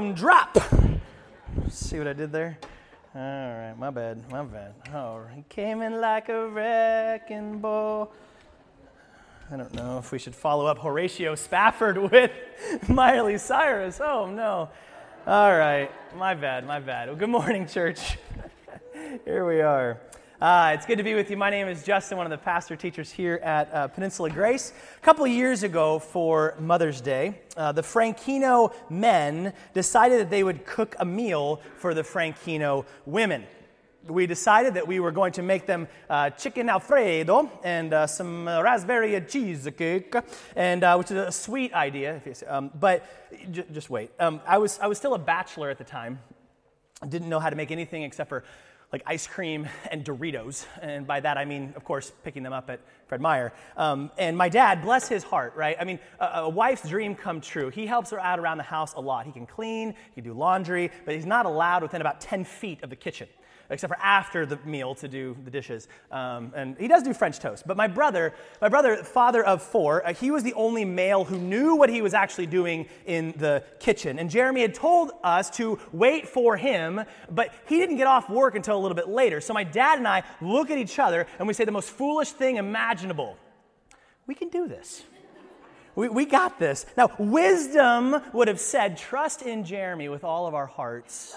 drop. See what I did there? All right, my bad, my bad. Oh, he came in like a wrecking ball. I don't know if we should follow up Horatio Spafford with Miley Cyrus. Oh no. All right, my bad, my bad. Well, good morning, church. Here we are. Uh, it's good to be with you. My name is Justin, one of the pastor teachers here at uh, Peninsula Grace. A couple years ago for Mother's Day, uh, the Franchino men decided that they would cook a meal for the Franchino women. We decided that we were going to make them uh, chicken alfredo and uh, some uh, raspberry cheesecake, and which is a sweet idea. Um, but j- just wait. Um, I was I was still a bachelor at the time. Didn't know how to make anything except for like ice cream and Doritos. And by that, I mean, of course, picking them up at Fred Meyer. Um, and my dad, bless his heart, right? I mean, a, a, wife's dream come true. He helps her out around the house a lot. He can clean, he can do laundry, but he's not allowed within about 10 feet of the kitchen except for after the meal to do the dishes. Um, and he does do French toast. But my brother, my brother, father of four, uh, he was the only male who knew what he was actually doing in the kitchen. And Jeremy had told us to wait for him, but he didn't get off work until a little bit later. So my dad and I look at each other and we say the most foolish thing imaginable. We can do this. We, we got this. Now, wisdom would have said, trust in Jeremy with all of our hearts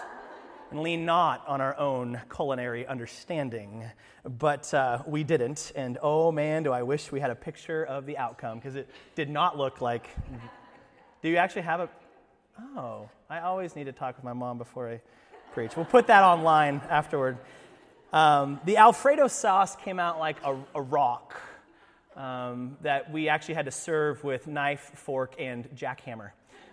and lean not on our own culinary understanding. But uh, we didn't, and oh man, do I wish we had a picture of the outcome because it did not look like. Do you actually have a? Oh, I always need to talk with my mom before I preach. We'll put that online afterward. Um, the Alfredo sauce came out like a, a rock um, that we actually had to serve with knife, fork, and jackhammer.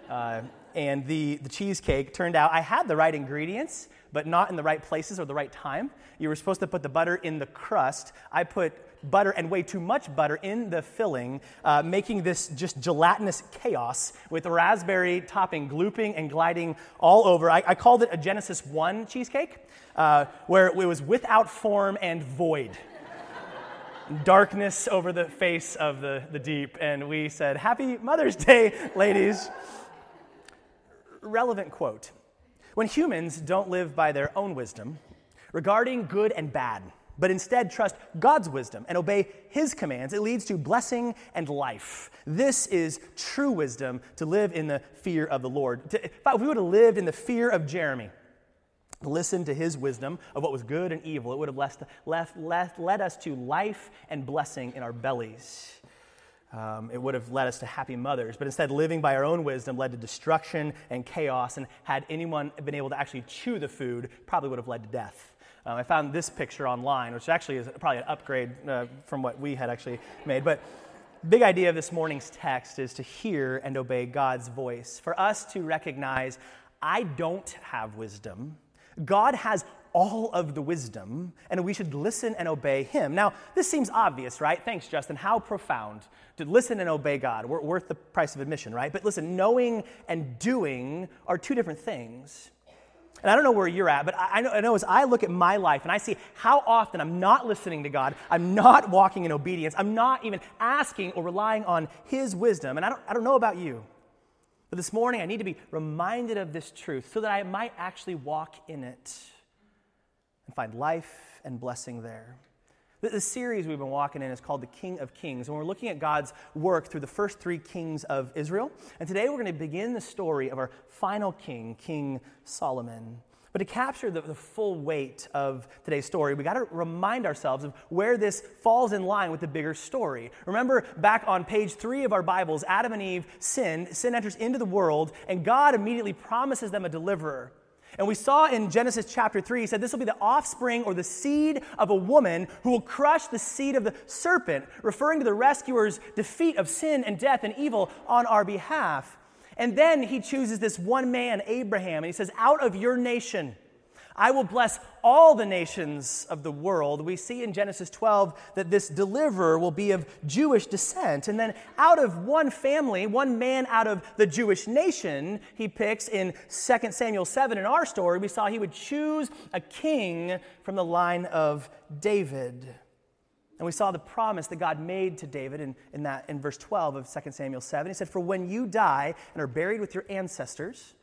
Uh, and the, the cheesecake turned out I had the right ingredients, but not in the right places or the right time. You were supposed to put the butter in the crust. I put butter and way too much butter in the filling, uh, making this just gelatinous chaos with raspberry topping glooping and gliding all over. I, I called it a Genesis 1 cheesecake, uh, where it was without form and void. Darkness over the face of the, the deep. And we said, Happy Mother's Day, ladies relevant quote When humans don't live by their own wisdom regarding good and bad, but instead trust God's wisdom and obey His commands, it leads to blessing and life. This is true wisdom to live in the fear of the Lord. If we would have lived in the fear of Jeremy, listened to his wisdom of what was good and evil, it would have left, left, left, led us to life and blessing in our bellies um, it would have led us to happy mothers. But instead, living by our own wisdom led to destruction and chaos. And had anyone been able to actually chew the food, probably would have led to death. Um, I found this picture online, which actually is probably an upgrade uh, from what we had actually made. But big idea of this morning's text is to hear and obey God's voice. For us to recognize, I don't have wisdom. God has all of the wisdom, and we should listen and obey him. Now, this seems obvious, right? Thanks, Justin. How profound to listen and obey God. We're worth the price of admission, right? But listen, knowing and doing are two different things. And I don't know where you're at, but I know, I know, as I look at my life and I see how often I'm not listening to God, I'm not walking in obedience, I'm not even asking or relying on His wisdom. And I don't, I don't know about you, but this morning I need to be reminded of this truth so that I might actually walk in it and find life and blessing there. The, series we've been walking in is called The King of Kings, and we're looking at God's work through the first three kings of Israel. And today we're going to begin the story of our final king, King Solomon. But to capture the, the full weight of today's story, we got to remind ourselves of where this falls in line with the bigger story. Remember back on page three of our Bibles, Adam and Eve sin, sin enters into the world, and God immediately promises them a deliverer. And we saw in Genesis chapter 3, he said, This will be the offspring or the seed of a woman who will crush the seed of the serpent, referring to the rescuer's defeat of sin and death and evil on our behalf. And then he chooses this one man, Abraham, and he says, Out of your nation, I will bless all the nations of the world. We see in Genesis 12 that this deliverer will be of Jewish descent. And then out of one family, one man out of the Jewish nation, he picks in 2 Samuel 7 in our story, we saw he would choose a king from the line of David. And we saw the promise that God made to David in, in, that, in verse 12 of 2 Samuel 7. He said, For when you die and are buried with your ancestors,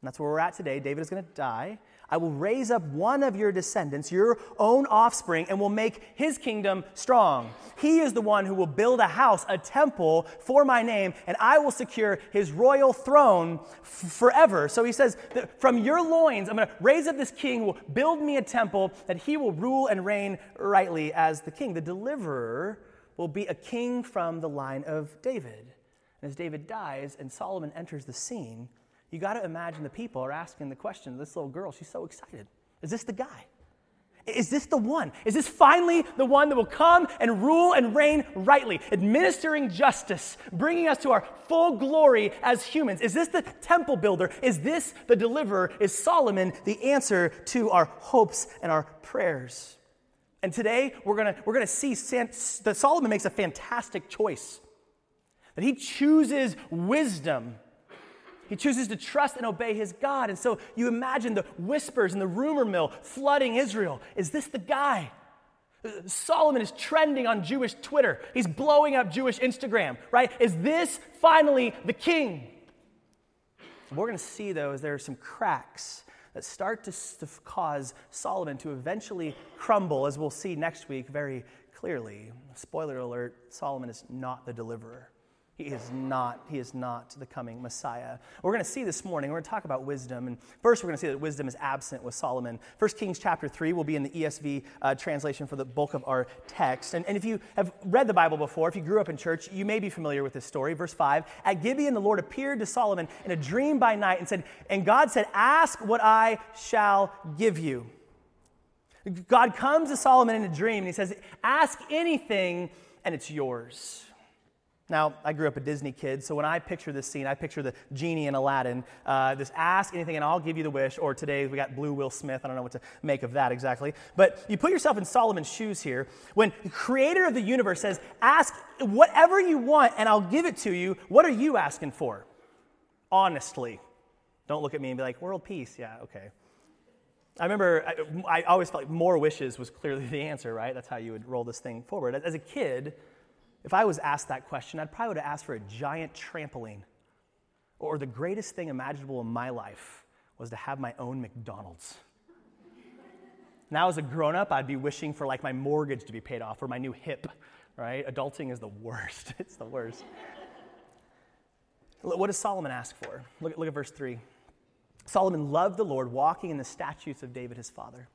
And that's where we're at today. David is going to die. I will raise up one of your descendants, your own offspring, and will make his kingdom strong. He is the one who will build a house, a temple for my name, and I will secure his royal throne f- forever. So he says, From your loins, I'm going to raise up this king, will build me a temple, that he will rule and reign rightly as the king. The deliverer will be a king from the line of David. And as David dies and Solomon enters the scene, you got to imagine the people are asking the question this little girl, she's so excited. Is this the guy? Is this the one? Is this finally the one that will come and rule and reign rightly, administering justice, bringing us to our full glory as humans? Is this the temple builder? Is this the deliverer? Is Solomon the answer to our hopes and our prayers? And today we're going to we're going to see that Solomon makes a fantastic choice. That he chooses wisdom he chooses to trust and obey his God. And so you imagine the whispers and the rumor mill flooding Israel. Is this the guy? Solomon is trending on Jewish Twitter. He's blowing up Jewish Instagram, right? Is this finally the king? What we're going to see, though, is there are some cracks that start to, to cause Solomon to eventually crumble, as we'll see next week very clearly. Spoiler alert Solomon is not the deliverer. He is not, he is not the coming Messiah. We're going to see this morning, we're going to talk about wisdom. And first, we're going to see that wisdom is absent with Solomon. 1 Kings chapter 3 will be in the ESV uh, translation for the bulk of our text. And, and if you have read the Bible before, if you grew up in church, you may be familiar with this story. Verse 5 At Gibeon, the Lord appeared to Solomon in a dream by night and said, And God said, Ask what I shall give you. God comes to Solomon in a dream and he says, Ask anything and it's yours. Now, I grew up a Disney kid, so when I picture this scene, I picture the genie in Aladdin. Uh, this ask anything and I'll give you the wish, or today we got Blue Will Smith. I don't know what to make of that exactly. But you put yourself in Solomon's shoes here. When the creator of the universe says, Ask whatever you want and I'll give it to you, what are you asking for? Honestly. Don't look at me and be like, World peace. Yeah, okay. I remember I, I always felt like more wishes was clearly the answer, right? That's how you would roll this thing forward. As a kid, if I was asked that question, I'd probably would have asked for a giant trampoline. Or the greatest thing imaginable in my life was to have my own McDonald's. now, as a grown up, I'd be wishing for like my mortgage to be paid off or my new hip, right? Adulting is the worst. it's the worst. What does Solomon ask for? Look, look at verse 3. Solomon loved the Lord, walking in the statutes of David his father.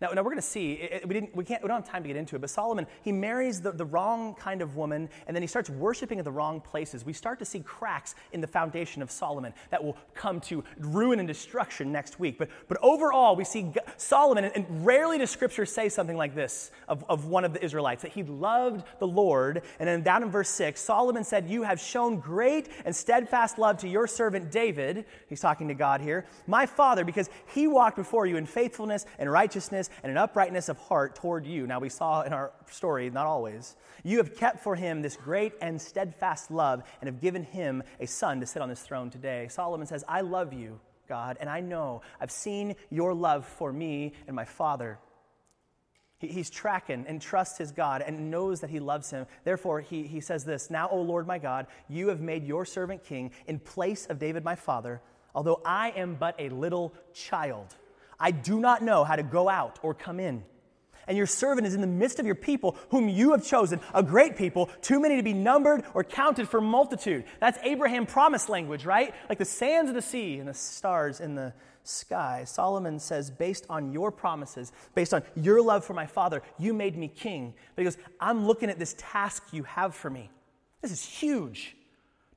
Now, now we're going to see, it, we, didn't, we, can't, we don't have time to get into it, but Solomon, he marries the, the wrong kind of woman, and then he starts worshiping at the wrong places. We start to see cracks in the foundation of Solomon that will come to ruin and destruction next week. But, but overall, we see Solomon, and, and rarely does Scripture say something like this of, of one of the Israelites, that he loved the Lord. And then down in verse 6, Solomon said, You have shown great and steadfast love to your servant David. He's talking to God here, my father, because he walked before you in faithfulness and righteousness and an uprightness of heart toward you. Now, we saw in our story, not always. You have kept for him this great and steadfast love and have given him a son to sit on this throne today. Solomon says, I love you, God, and I know I've seen your love for me and my father. he's tracking and trusts his God and knows that he loves him. Therefore, he, he says this Now, O Lord my God, you have made your servant king in place of David my father, although I am but a little child. I do not know how to go out or come in. And your servant is in the midst of your people, whom you have chosen, a great people, too many to be numbered or counted for multitude. That's Abraham promise language, right? Like the sands of the sea and the stars in the sky. Solomon says, based on your promises, based on your love for my father, you made me king. But he goes, I'm looking at this task you have for me. This is huge.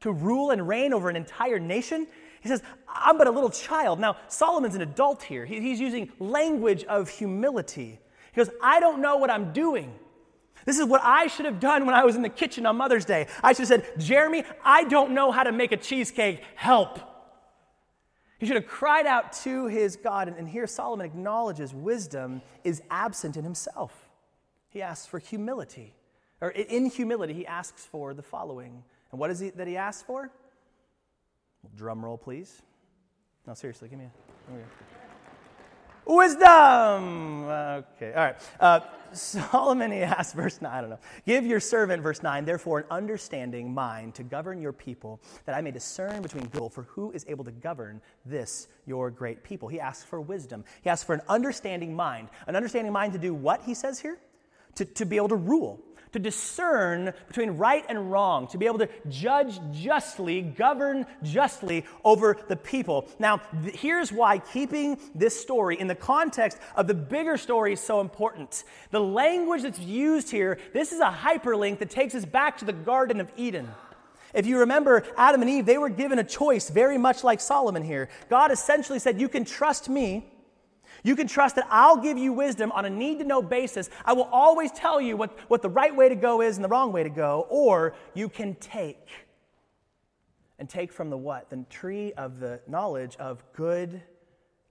To rule and reign over an entire nation he says, I'm but a little child. Now, Solomon's an adult here. He's using language of humility. He goes, I don't know what I'm doing. This is what I should have done when I was in the kitchen on Mother's Day. I should have said, Jeremy, I don't know how to make a cheesecake. Help. He should have cried out to his God. And here Solomon acknowledges wisdom is absent in himself. He asks for humility. Or in humility, he asks for the following. And what is it that he asks for? Drum roll, please. No, seriously, give me a. wisdom. Okay, all right. Uh, Solomon, he asks, verse 9, I don't know. Give your servant, verse 9, therefore an understanding mind to govern your people, that I may discern between good, for who is able to govern this, your great people? He asks for wisdom. He asks for an understanding mind. An understanding mind to do what, he says here? To, to be able to rule to discern between right and wrong, to be able to judge justly, govern justly over the people. Now, th- here's why keeping this story in the context of the bigger story is so important. The language that's used here, this is a hyperlink that takes us back to the Garden of Eden. If you remember Adam and Eve, they were given a choice very much like Solomon here. God essentially said, You can trust me you can trust that I'll give you wisdom on a need to know basis. I will always tell you what, what the right way to go is and the wrong way to go. Or you can take. And take from the what? The tree of the knowledge of good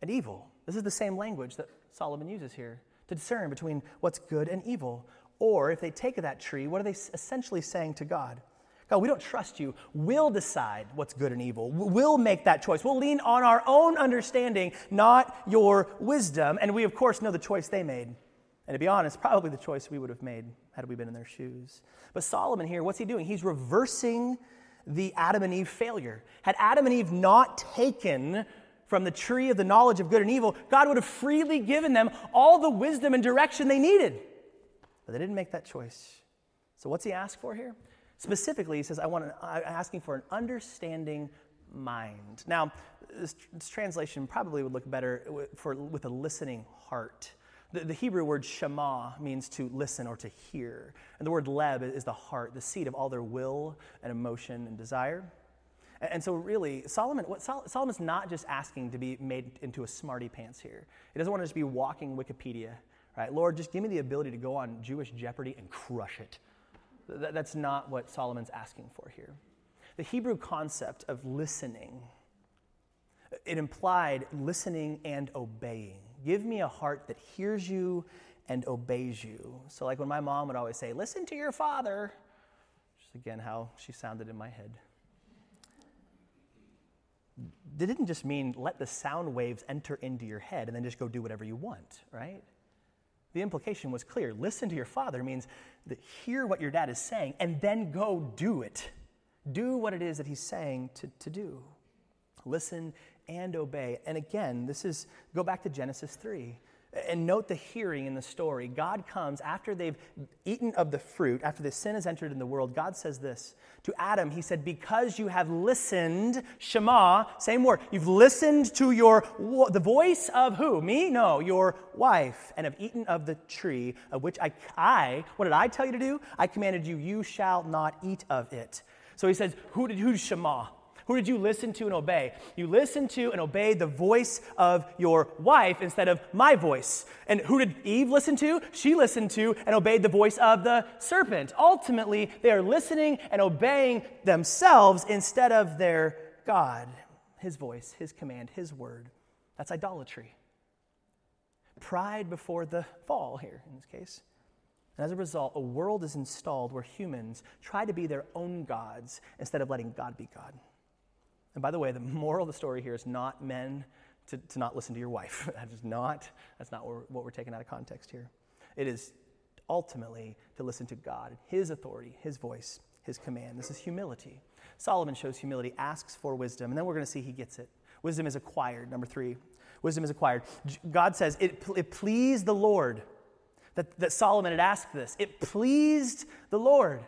and evil. This is the same language that Solomon uses here to discern between what's good and evil. Or if they take of that tree, what are they essentially saying to God? God, we don't trust you. We'll decide what's good and evil. We'll make that choice. We'll lean on our own understanding, not your wisdom. And we, of course, know the choice they made. And to be honest, probably the choice we would have made had we been in their shoes. But Solomon here, what's he doing? He's reversing the Adam and Eve failure. Had Adam and Eve not taken from the tree of the knowledge of good and evil, God would have freely given them all the wisdom and direction they needed. But they didn't make that choice. So, what's he ask for here? Specifically, he says, I want an, I'm asking for an understanding mind. Now, this, this, translation probably would look better for, with a listening heart. The, the, Hebrew word shema means to listen or to hear. And the word leb is the heart, the seat of all their will and emotion and desire. And, and so, really, Solomon, what Sol, Solomon's not just asking to be made into a smarty pants here. He doesn't want to just be walking Wikipedia, right? Lord, just give me the ability to go on Jewish Jeopardy and crush it. That's not what Solomon's asking for here. The Hebrew concept of listening, it implied listening and obeying. Give me a heart that hears you and obeys you. So, like when my mom would always say, Listen to your father, just again how she sounded in my head. It didn't just mean let the sound waves enter into your head and then just go do whatever you want, right? The implication was clear. Listen to your father means that hear what your dad is saying and then go do it. Do what it is that he's saying to, to do. Listen and obey. And again, this is, go back to Genesis 3. And note the hearing in the story. God comes after they've eaten of the fruit, after the sin has entered in the world. God says this to Adam. He said, Because you have listened, Shema, same word, you've listened to your the voice of who? Me? No, your wife, and have eaten of the tree of which I, I what did I tell you to do? I commanded you, you shall not eat of it. So he says, Who did who's Shema? Who did you listen to and obey? You listened to and obeyed the voice of your wife instead of my voice. And who did Eve listen to? She listened to and obeyed the voice of the serpent. Ultimately, they are listening and obeying themselves instead of their God, his voice, his command, his word. That's idolatry. Pride before the fall here in this case. And as a result, a world is installed where humans try to be their own gods instead of letting God be God. And by the way, the moral of the story here is not men to, to not listen to your wife. that is not, that's not what we're, what we're taking out of context here. It is ultimately to listen to God, His authority, His voice, His command. This is humility. Solomon shows humility, asks for wisdom, and then we're going to see he gets it. Wisdom is acquired. Number three, wisdom is acquired. God says, It, it pleased the Lord that, that Solomon had asked this. It pleased the Lord.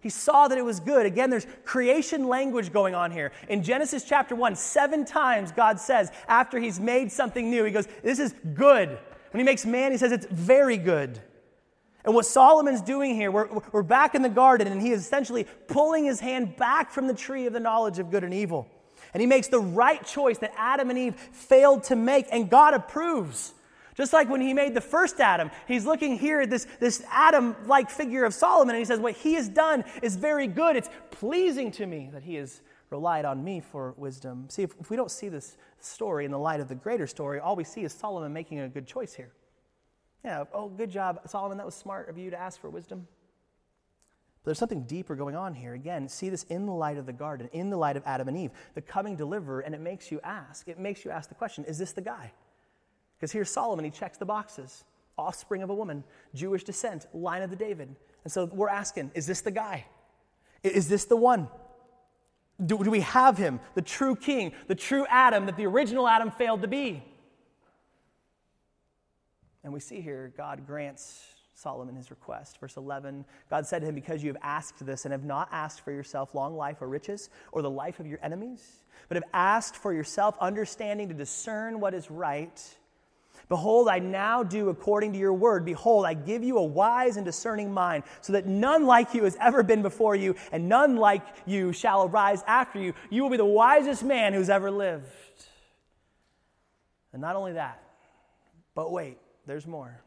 He saw that it was good. Again, there's creation language going on here. In Genesis chapter 1, seven times God says, after he's made something new, he goes, This is good. When he makes man, he says it's very good. And what Solomon's doing here, we're, we're back in the garden, and he is essentially pulling his hand back from the tree of the knowledge of good and evil. And he makes the right choice that Adam and Eve failed to make, and God approves. Just like when he made the first Adam, he's looking here at this, this Adam like figure of Solomon, and he says, What he has done is very good. It's pleasing to me that he has relied on me for wisdom. See, if, if we don't see this story in the light of the greater story, all we see is Solomon making a good choice here. Yeah, oh, good job, Solomon. That was smart of you to ask for wisdom. But there's something deeper going on here. Again, see this in the light of the garden, in the light of Adam and Eve, the coming deliverer, and it makes you ask. It makes you ask the question is this the guy? Because here's Solomon, he checks the boxes offspring of a woman, Jewish descent, line of the David. And so we're asking, is this the guy? Is this the one? Do, do we have him, the true king, the true Adam that the original Adam failed to be? And we see here God grants Solomon his request. Verse 11 God said to him, Because you have asked this and have not asked for yourself long life or riches or the life of your enemies, but have asked for yourself understanding to discern what is right. Behold, I now do according to your word. Behold, I give you a wise and discerning mind, so that none like you has ever been before you, and none like you shall arise after you. You will be the wisest man who's ever lived. And not only that, but wait, there's more.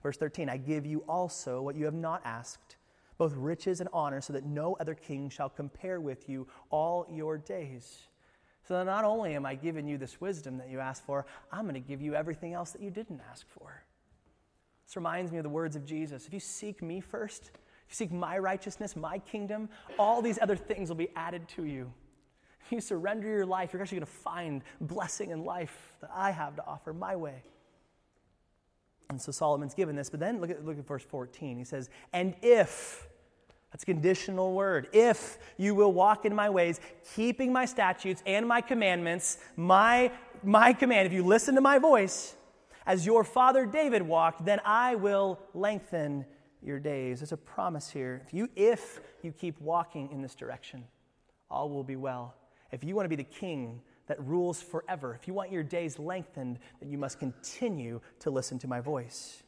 Verse 13 I give you also what you have not asked, both riches and honor, so that no other king shall compare with you all your days. So not only am I giving you this wisdom that you asked for, I'm going to give you everything else that you didn't ask for. This reminds me of the words of Jesus. If you seek me first, if you seek my righteousness, my kingdom, all these other things will be added to you. If you surrender your life, you're actually going to find blessing and life that I have to offer my way. And so Solomon's given this, but then look at, look at verse 14. He says, And if, that's a conditional word. If you will walk in my ways, keeping my statutes and my commandments, my, my command, if you listen to my voice, as your father David walked, then I will lengthen your days. There's a promise here. If you, if you keep walking in this direction, all will be well. If you want to be the king that rules forever, if you want your days lengthened, then you must continue to listen to my voice.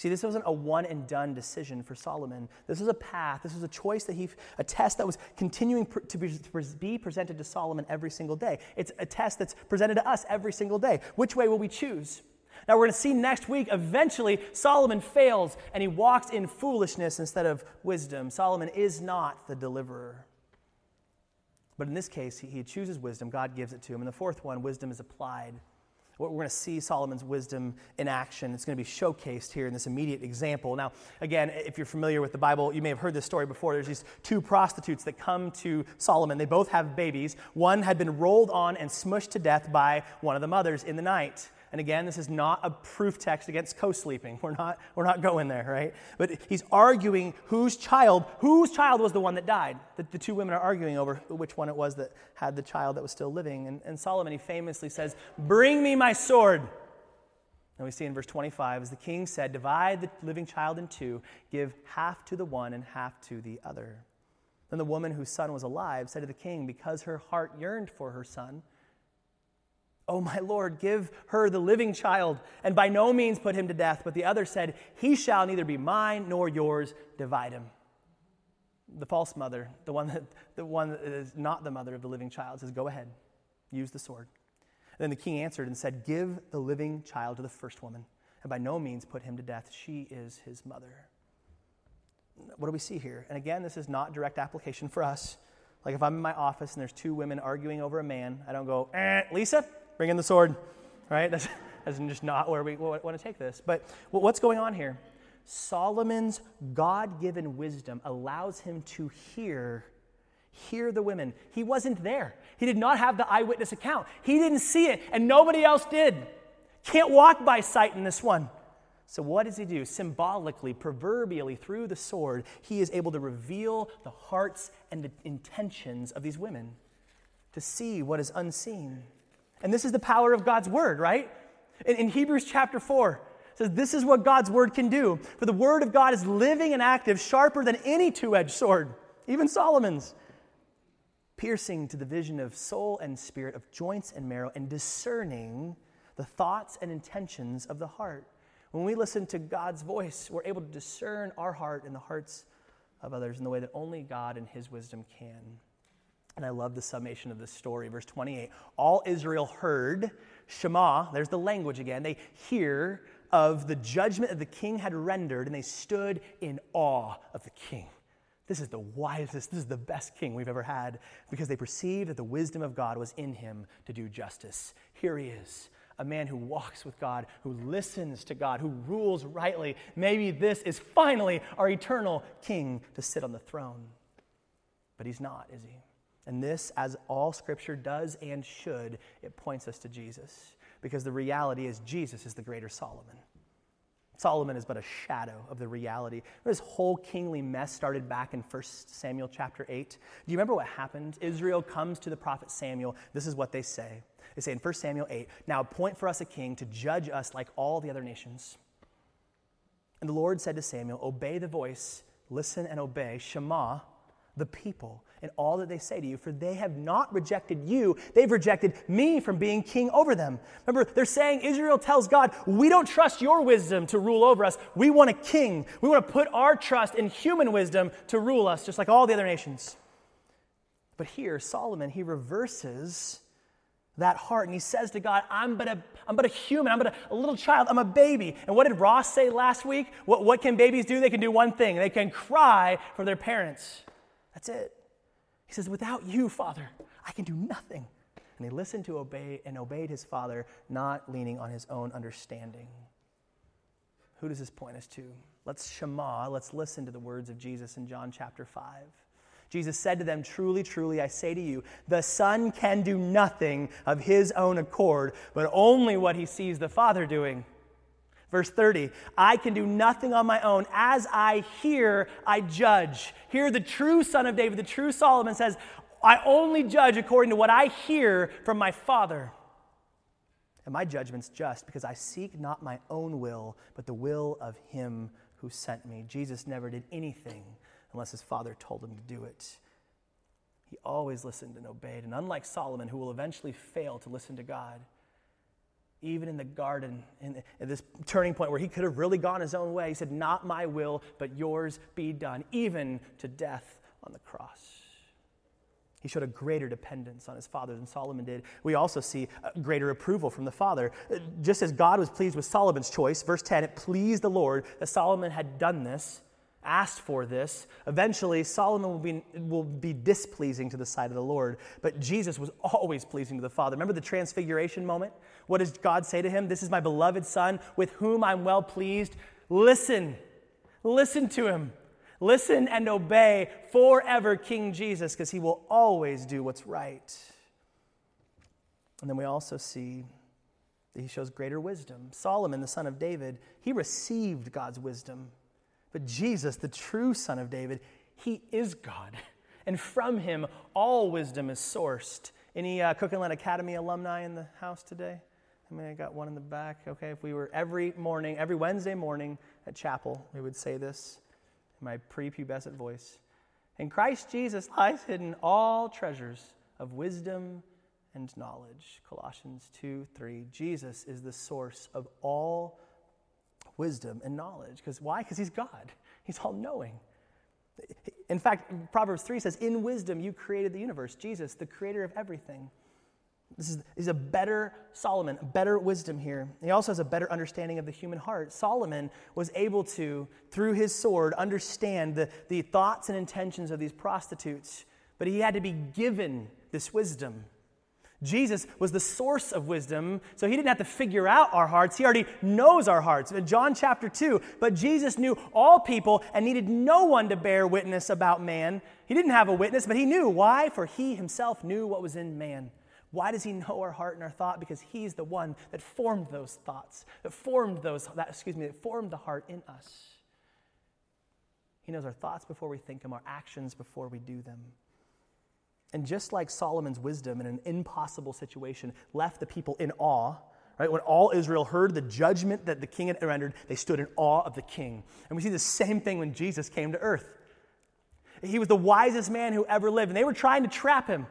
See, this wasn't a one and done decision for Solomon. This was a path. This was a choice that he, a test that was continuing to be presented to Solomon every single day. It's a test that's presented to us every single day. Which way will we choose? Now, we're going to see next week, eventually, Solomon fails and he walks in foolishness instead of wisdom. Solomon is not the deliverer. But in this case, he, he chooses wisdom. God gives it to him. And the fourth one, wisdom is applied we're going to see Solomon's wisdom in action. It's going to be showcased here in this immediate example. Now, again, if you're familiar with the Bible, you may have heard this story before. There's these two prostitutes that come to Solomon. They both have babies. One had been rolled on and smushed to death by one of the mothers in the night. And again, this is not a proof text against co-sleeping. We're not, we're not going there, right? But he's arguing whose child, whose child was the one that died. The, the two women are arguing over which one it was that had the child that was still living. And, and Solomon, he famously says, Bring me my sword. And we see in verse 25, as the king said, Divide the living child in two, give half to the one and half to the other. Then the woman whose son was alive said to the king, Because her heart yearned for her son, Oh, my Lord, give her the living child, and by no means put him to death. But the other said, He shall neither be mine nor yours, divide him. The false mother, the one that, the one that is not the mother of the living child, says, Go ahead, use the sword. And then the king answered and said, Give the living child to the first woman, and by no means put him to death. She is his mother. What do we see here? And again, this is not direct application for us. Like if I'm in my office and there's two women arguing over a man, I don't go, eh, Lisa, bring in the sword, right? That's, that's just not where we want to take this. But what's going on here? Solomon's God given wisdom allows him to hear hear the women. He wasn't there. He did not have the eyewitness account. He didn't see it, and nobody else did. Can't walk by sight in this one. So, what does he do? Symbolically, proverbially, through the sword, he is able to reveal the hearts and the intentions of these women, to see what is unseen. And this is the power of God's word, right? In, in Hebrews chapter 4, says this is what God's word can do. For the word of God is living and active, sharper than any two edged sword, even Solomon's, piercing to the vision of soul and spirit, of joints and marrow, and discerning the thoughts and intentions of the heart. When we listen to God's voice, we're able to discern our heart and the hearts of others in the way that only God and His wisdom can. And I love the summation of this story. Verse 28 All Israel heard, Shema, there's the language again. They hear of the judgment that the king had rendered, and they stood in awe of the king. This is the wisest, this is the best king we've ever had because they perceived that the wisdom of God was in him to do justice. Here he is, a man who walks with God, who listens to God, who rules rightly. Maybe this is finally our eternal king to sit on the throne. But he's not, is he? And this, as all scripture does and should, it points us to Jesus. because the reality is Jesus is the greater Solomon. Solomon is but a shadow of the reality. This whole kingly mess started back in 1 Samuel chapter 8. Do you remember what happened? Israel comes to the prophet Samuel. This is what they say. They say in 1 Samuel 8, Now appoint for us a king to judge us like all the other nations. And the Lord said to Samuel, Obey the voice, listen and obey, Shema, the people and all that they say to you, for they have not rejected you, they've rejected me from being king over them. Remember, they're saying, Israel tells God, We don't trust your wisdom to rule over us. We want a king. We want to put our trust in human wisdom to rule us, just like all the other nations. But here, Solomon, he reverses that heart and he says to God, I'm but a, I'm but a human, I'm but a, a, little child, I'm a baby. And what did Ross say last week? What, what can babies do? They can do one thing they can cry for their parents. That's it. He says, Without you, Father, I can do nothing. And he listened to obey and obeyed his father, not leaning on his own understanding. Who does this point us to? Let's Shema, let's listen to the words of Jesus in John chapter 5. Jesus said to them, Truly, truly, I say to you, the Son can do nothing of his own accord, but only what he sees the Father doing. Verse 30, I can do nothing on my own. As I hear, I judge. Here, the true son of David, the true Solomon says, I only judge according to what I hear from my Father. And my judgment's just because I seek not my own will, but the will of him who sent me. Jesus never did anything unless his Father told him to do it. He always listened and obeyed. And unlike Solomon, who will eventually fail to listen to God, even in the garden, in, this turning point where he could have really gone his own way, he said, Not my will, but yours be done, even to death on the cross. He showed a greater dependence on his father than Solomon did. We also see greater approval from the father. Uh, just as God was pleased with Solomon's choice, verse 10, it pleased the Lord that Solomon had done this asked for this. Eventually, Solomon will be, will be displeasing to the sight of the Lord, but Jesus was always pleasing to the Father. Remember the transfiguration moment? What does God say to him? This is my beloved Son with whom I'm well pleased. Listen, listen to him. Listen and obey forever, King Jesus, because he will always do what's right. And then we also see that he shows greater wisdom. Solomon, the son of David, he received God's wisdom but Jesus, the true Son of David, he is God. And from him, all wisdom is sourced. Any uh, Cook Academy alumni in the house today? I mean, I got one in the back. Okay, if we were every morning, every Wednesday morning at chapel, we would say this in my prepubescent voice. In Christ Jesus lies hidden all treasures of wisdom and knowledge. Colossians 2 3. Jesus is the source of all wisdom and knowledge. Because why? Because he's God, he's all knowing. In fact, Proverbs 3 says, In wisdom you created the universe. Jesus, the creator of everything. This is, is a better Solomon, a better wisdom here. He also has a better understanding of the human heart. Solomon was able to, through his sword, understand the, the thoughts and intentions of these prostitutes, but he had to be given this wisdom. Jesus was the source of wisdom, so he didn't have to figure out our hearts. He already knows our hearts. In John chapter 2, but Jesus knew all people and needed no one to bear witness about man. He didn't have a witness, but he knew. Why? For he himself knew what was in man. Why does he know our heart and our thought? Because he's the one that formed those thoughts, that formed those, that, excuse me, that formed the heart in us. He knows our thoughts before we think them, our actions before we do them. And just like Solomon's wisdom in an impossible situation left the people in awe, right? When all Israel heard the judgment that the king had rendered, they stood in awe of the king. And we see the same thing when Jesus came to earth. He was the wisest man who ever lived, and they were trying to trap him.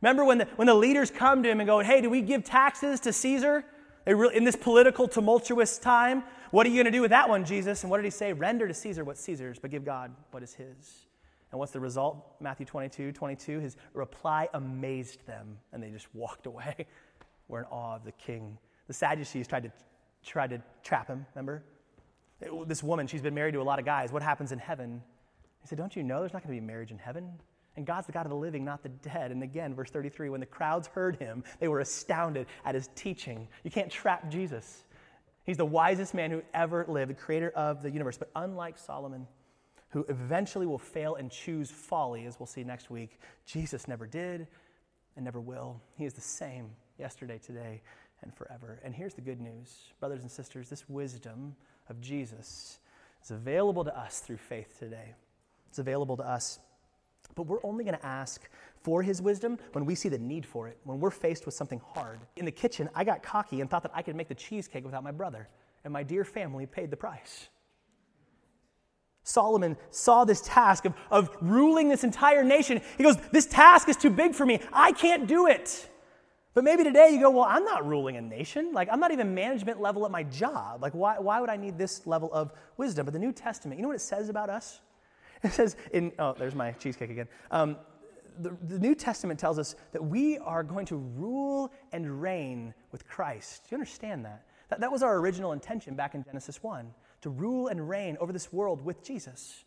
Remember when the, when the leaders come to him and go, Hey, do we give taxes to Caesar? In this political, tumultuous time, what are you going to do with that one, Jesus? And what did he say? Render to Caesar what's Caesar's, but give God what is his. And what's the result? Matthew 22, 22, his reply amazed them, and they just walked away. We're in awe of the king. The Sadducees tried to, tried to trap him, remember? This woman, she's been married to a lot of guys. What happens in heaven? He said, Don't you know there's not going to be marriage in heaven? And God's the God of the living, not the dead. And again, verse 33 when the crowds heard him, they were astounded at his teaching. You can't trap Jesus. He's the wisest man who ever lived, the creator of the universe. But unlike Solomon, who eventually will fail and choose folly, as we'll see next week. Jesus never did and never will. He is the same yesterday, today, and forever. And here's the good news, brothers and sisters this wisdom of Jesus is available to us through faith today. It's available to us. But we're only going to ask for his wisdom when we see the need for it, when we're faced with something hard. In the kitchen, I got cocky and thought that I could make the cheesecake without my brother, and my dear family paid the price. Solomon saw this task of, of ruling this entire nation. He goes, This task is too big for me. I can't do it. But maybe today you go, Well, I'm not ruling a nation. Like, I'm not even management level at my job. Like, why, why would I need this level of wisdom? But the New Testament, you know what it says about us? It says in, oh, there's my cheesecake again. Um, the, the New Testament tells us that we are going to rule and reign with Christ. Do you understand that? That, that was our original intention back in Genesis 1 to rule and reign over this world with Jesus.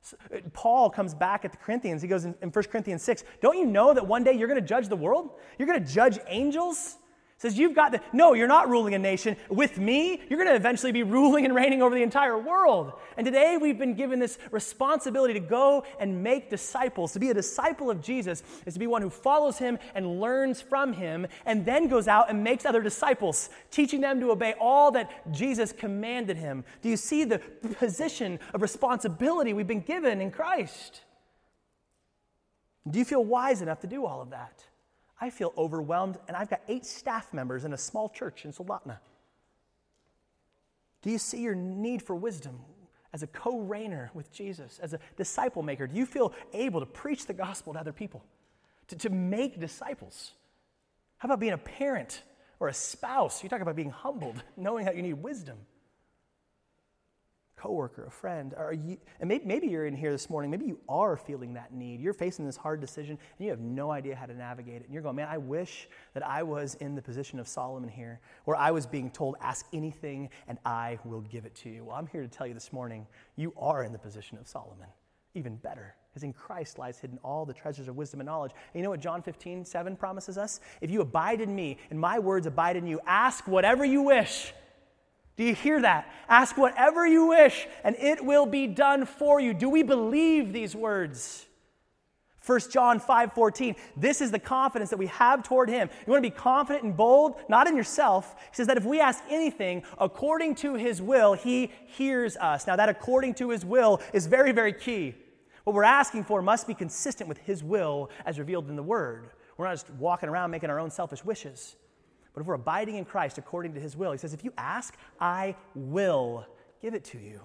So, uh, Paul comes back at the Corinthians. He goes in, in 1 Corinthians 6 Don't you know that one day you're going to judge the world? You're going to judge angels? Says you've got the no you're not ruling a nation. With me you're going to eventually be ruling and reigning over the entire world. And today we've been given this responsibility to go and make disciples. To be a disciple of jesus is to be one who follows him and learns from him and then goes out and makes other disciples teaching them to obey all that jesus commanded him. Do you see the position of responsibility we've been given in christ? Do you feel wise enough to do all of that I feel overwhelmed, and I've got eight staff members in a small church in Soldotna. Do you see your need for wisdom as a co reigner with Jesus, as a disciple maker? Do you feel able to preach the gospel to other people, to, to make disciples? How about being a parent or a spouse? You talk about being humbled, knowing that you need wisdom coworker, a friend, are you, and maybe, maybe you're in here this morning, maybe you are feeling that need. You're facing this hard decision and you have no idea how to navigate it. And you're going, man, I wish that I was in the position of Solomon here, where I was being told, ask anything and I will give it to you. Well, I'm here to tell you this morning, you are in the position of Solomon. Even better. Because in Christ lies hidden all the treasures of wisdom and knowledge. And you know what John 15, 7 promises us? If you abide in me and my words abide in you, ask whatever you wish do you hear that? Ask whatever you wish, and it will be done for you. Do we believe these words? 1 John 5 14. This is the confidence that we have toward him. You want to be confident and bold, not in yourself. He says that if we ask anything according to his will, he hears us. Now, that according to his will is very, very key. What we're asking for must be consistent with his will as revealed in the word. We're not just walking around making our own selfish wishes. But if we're abiding in Christ according to his will, he says, if you ask, I will give it to you.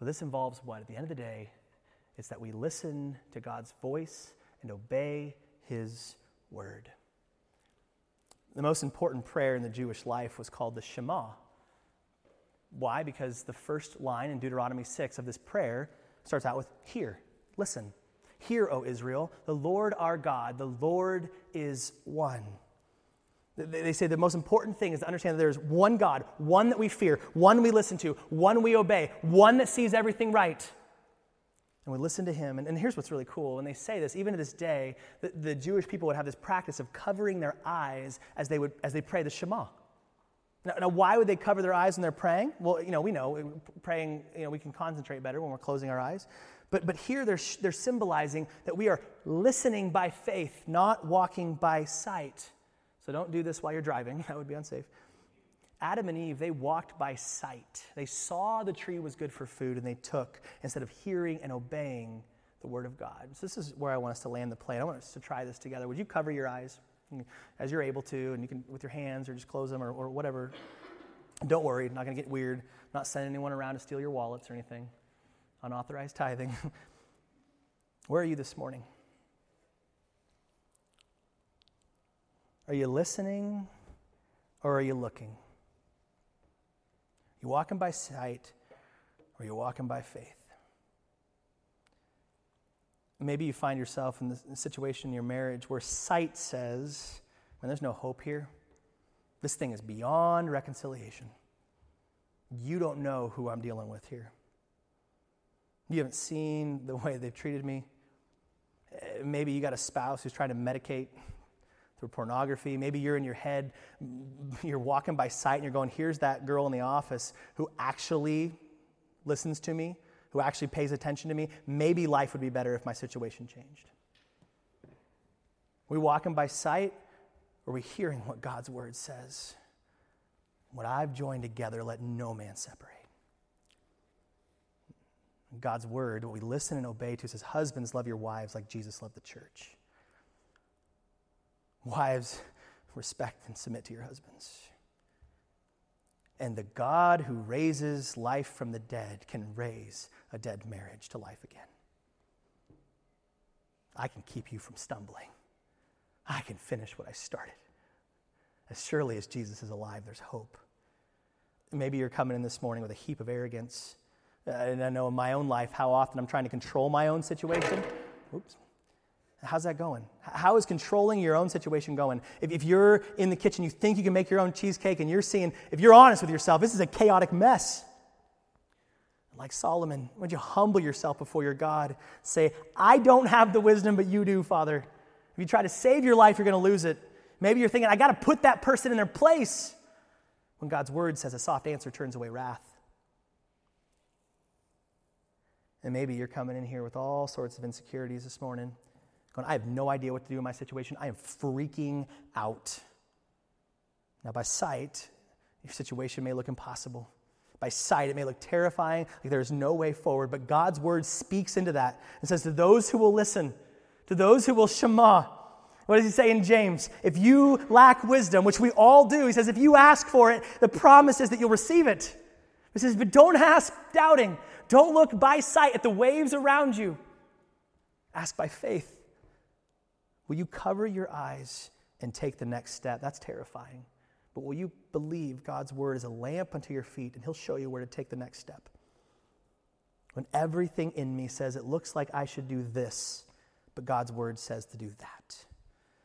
Well, this involves what? At the end of the day, it's that we listen to God's voice and obey his word. The most important prayer in the Jewish life was called the Shema. Why? Because the first line in Deuteronomy 6 of this prayer starts out with, Hear, listen. Hear, O Israel, the Lord our God, the Lord is one. They say the most important thing is to understand that there is one God, one that we fear, one we listen to, one we obey, one that sees everything right. And we listen to him. And, and here's what's really cool. When they say this, even to this day, the, the Jewish people would have this practice of covering their eyes as they, would, as they pray the Shema. Now, now, why would they cover their eyes when they're praying? Well, you know, we know praying, you know, we can concentrate better when we're closing our eyes. But, but here they're, they're symbolizing that we are listening by faith, not walking by sight. So don't do this while you're driving, that would be unsafe. Adam and Eve, they walked by sight. They saw the tree was good for food and they took instead of hearing and obeying the word of God. So this is where I want us to land the plane. I want us to try this together. Would you cover your eyes as you're able to, and you can with your hands or just close them or, or whatever. Don't worry, not going to get weird. not sending anyone around to steal your wallets or anything unauthorized tithing. Where are you this morning? Are you listening or are you looking? You walking by sight or you walking by faith? Maybe you find yourself in the situation in your marriage where sight says, man, there's no hope here. This thing is beyond reconciliation. You don't know who I'm dealing with here. You haven't seen the way they've treated me. Eh, maybe you got a spouse who's trying to medicate through pornography. Maybe you're in your head, you're walking by sight and you're going, here's that girl in the office who actually listens to me, who actually pays attention to me. Maybe life would be better if my situation changed. we walking by sight or we hearing what God's word says? What I've joined together, let no man separate. God's word, what we listen and obey to, says, Husbands, love your wives like Jesus loved the church. Wives, respect and submit to your husbands. And the God who raises life from the dead can raise a dead marriage to life again. I can keep you from stumbling. I can finish what I started. As surely as Jesus is alive, there's hope. Maybe you're coming in this morning with a heap of arrogance. Uh, and I know in my own life how often I'm trying to control my own situation. Oops. How's that going? How is controlling your own situation going? If, if you're in the kitchen, you think you can make your own cheesecake, and you're seeing, if you're honest with yourself, this is a chaotic mess. Like Solomon, would you humble yourself before your God? Say, I don't have the wisdom, but you do, Father. If you try to save your life, you're going to lose it. Maybe you're thinking, I got to put that person in their place. When God's word says a soft answer turns away wrath. And maybe you're coming in here with all sorts of insecurities this morning going, I have no idea what to do in my situation. I am freaking out. Now, by sight, your situation may look impossible. By sight, it may look terrifying, like there's no way forward, but God's word speaks into that and says, To those who will listen, to those who will shema, what does he say in James? If you lack wisdom, which we all do, he says, if you ask for it, the promise is that you'll receive it. He says, but don't ask doubting. Don't look by sight at the waves around you. Ask by faith. Will you cover your eyes and take the next step? That's terrifying. But will you believe God's word is a lamp unto your feet and He'll show you where to take the next step? When everything in me says it looks like I should do this, but God's word says to do that.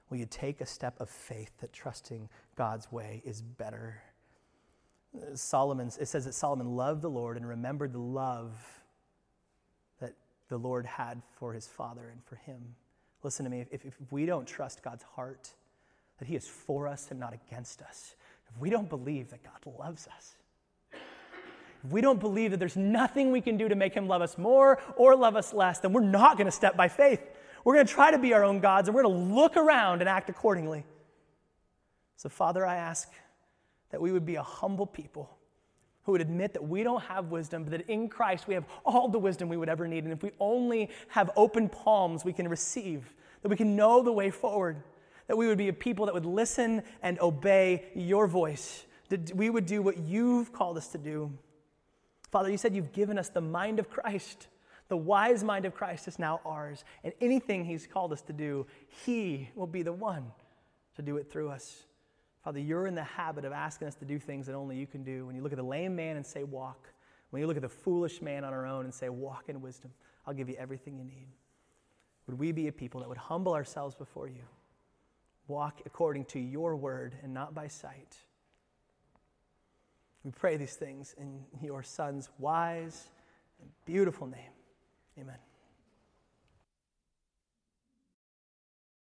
Will you take a step of faith that trusting God's way is better? Solomon, it says that Solomon loved the Lord and remembered the love that the Lord had for his father and for him. Listen to me, if, if we don't trust God's heart, that He is for us and not against us, if we don't believe that God loves us, if we don't believe that there's nothing we can do to make Him love us more or love us less, then we're not going to step by faith. We're going to try to be our own gods and we're going to look around and act accordingly. So, Father, I ask that we would be a humble people who would admit that we don't have wisdom, but that in Christ we have all the wisdom we would ever need. And if we only have open palms, we can receive, that we can know the way forward, that we would be a people that would listen and obey your voice, that we would do what you've called us to do. Father, you said you've given us the mind of Christ. The wise mind of Christ is now ours. And anything he's called us to do, he will be the one to do it through us. Father, you're in the habit of asking us to do things that only you can do. When you look at the lame man and say, walk, when you look at the foolish man on our own and say, walk in wisdom, I'll give you everything you need. Would we be a people that would humble ourselves before you, walk according to your word and not by sight? We pray these things in your son's wise and beautiful name. Amen.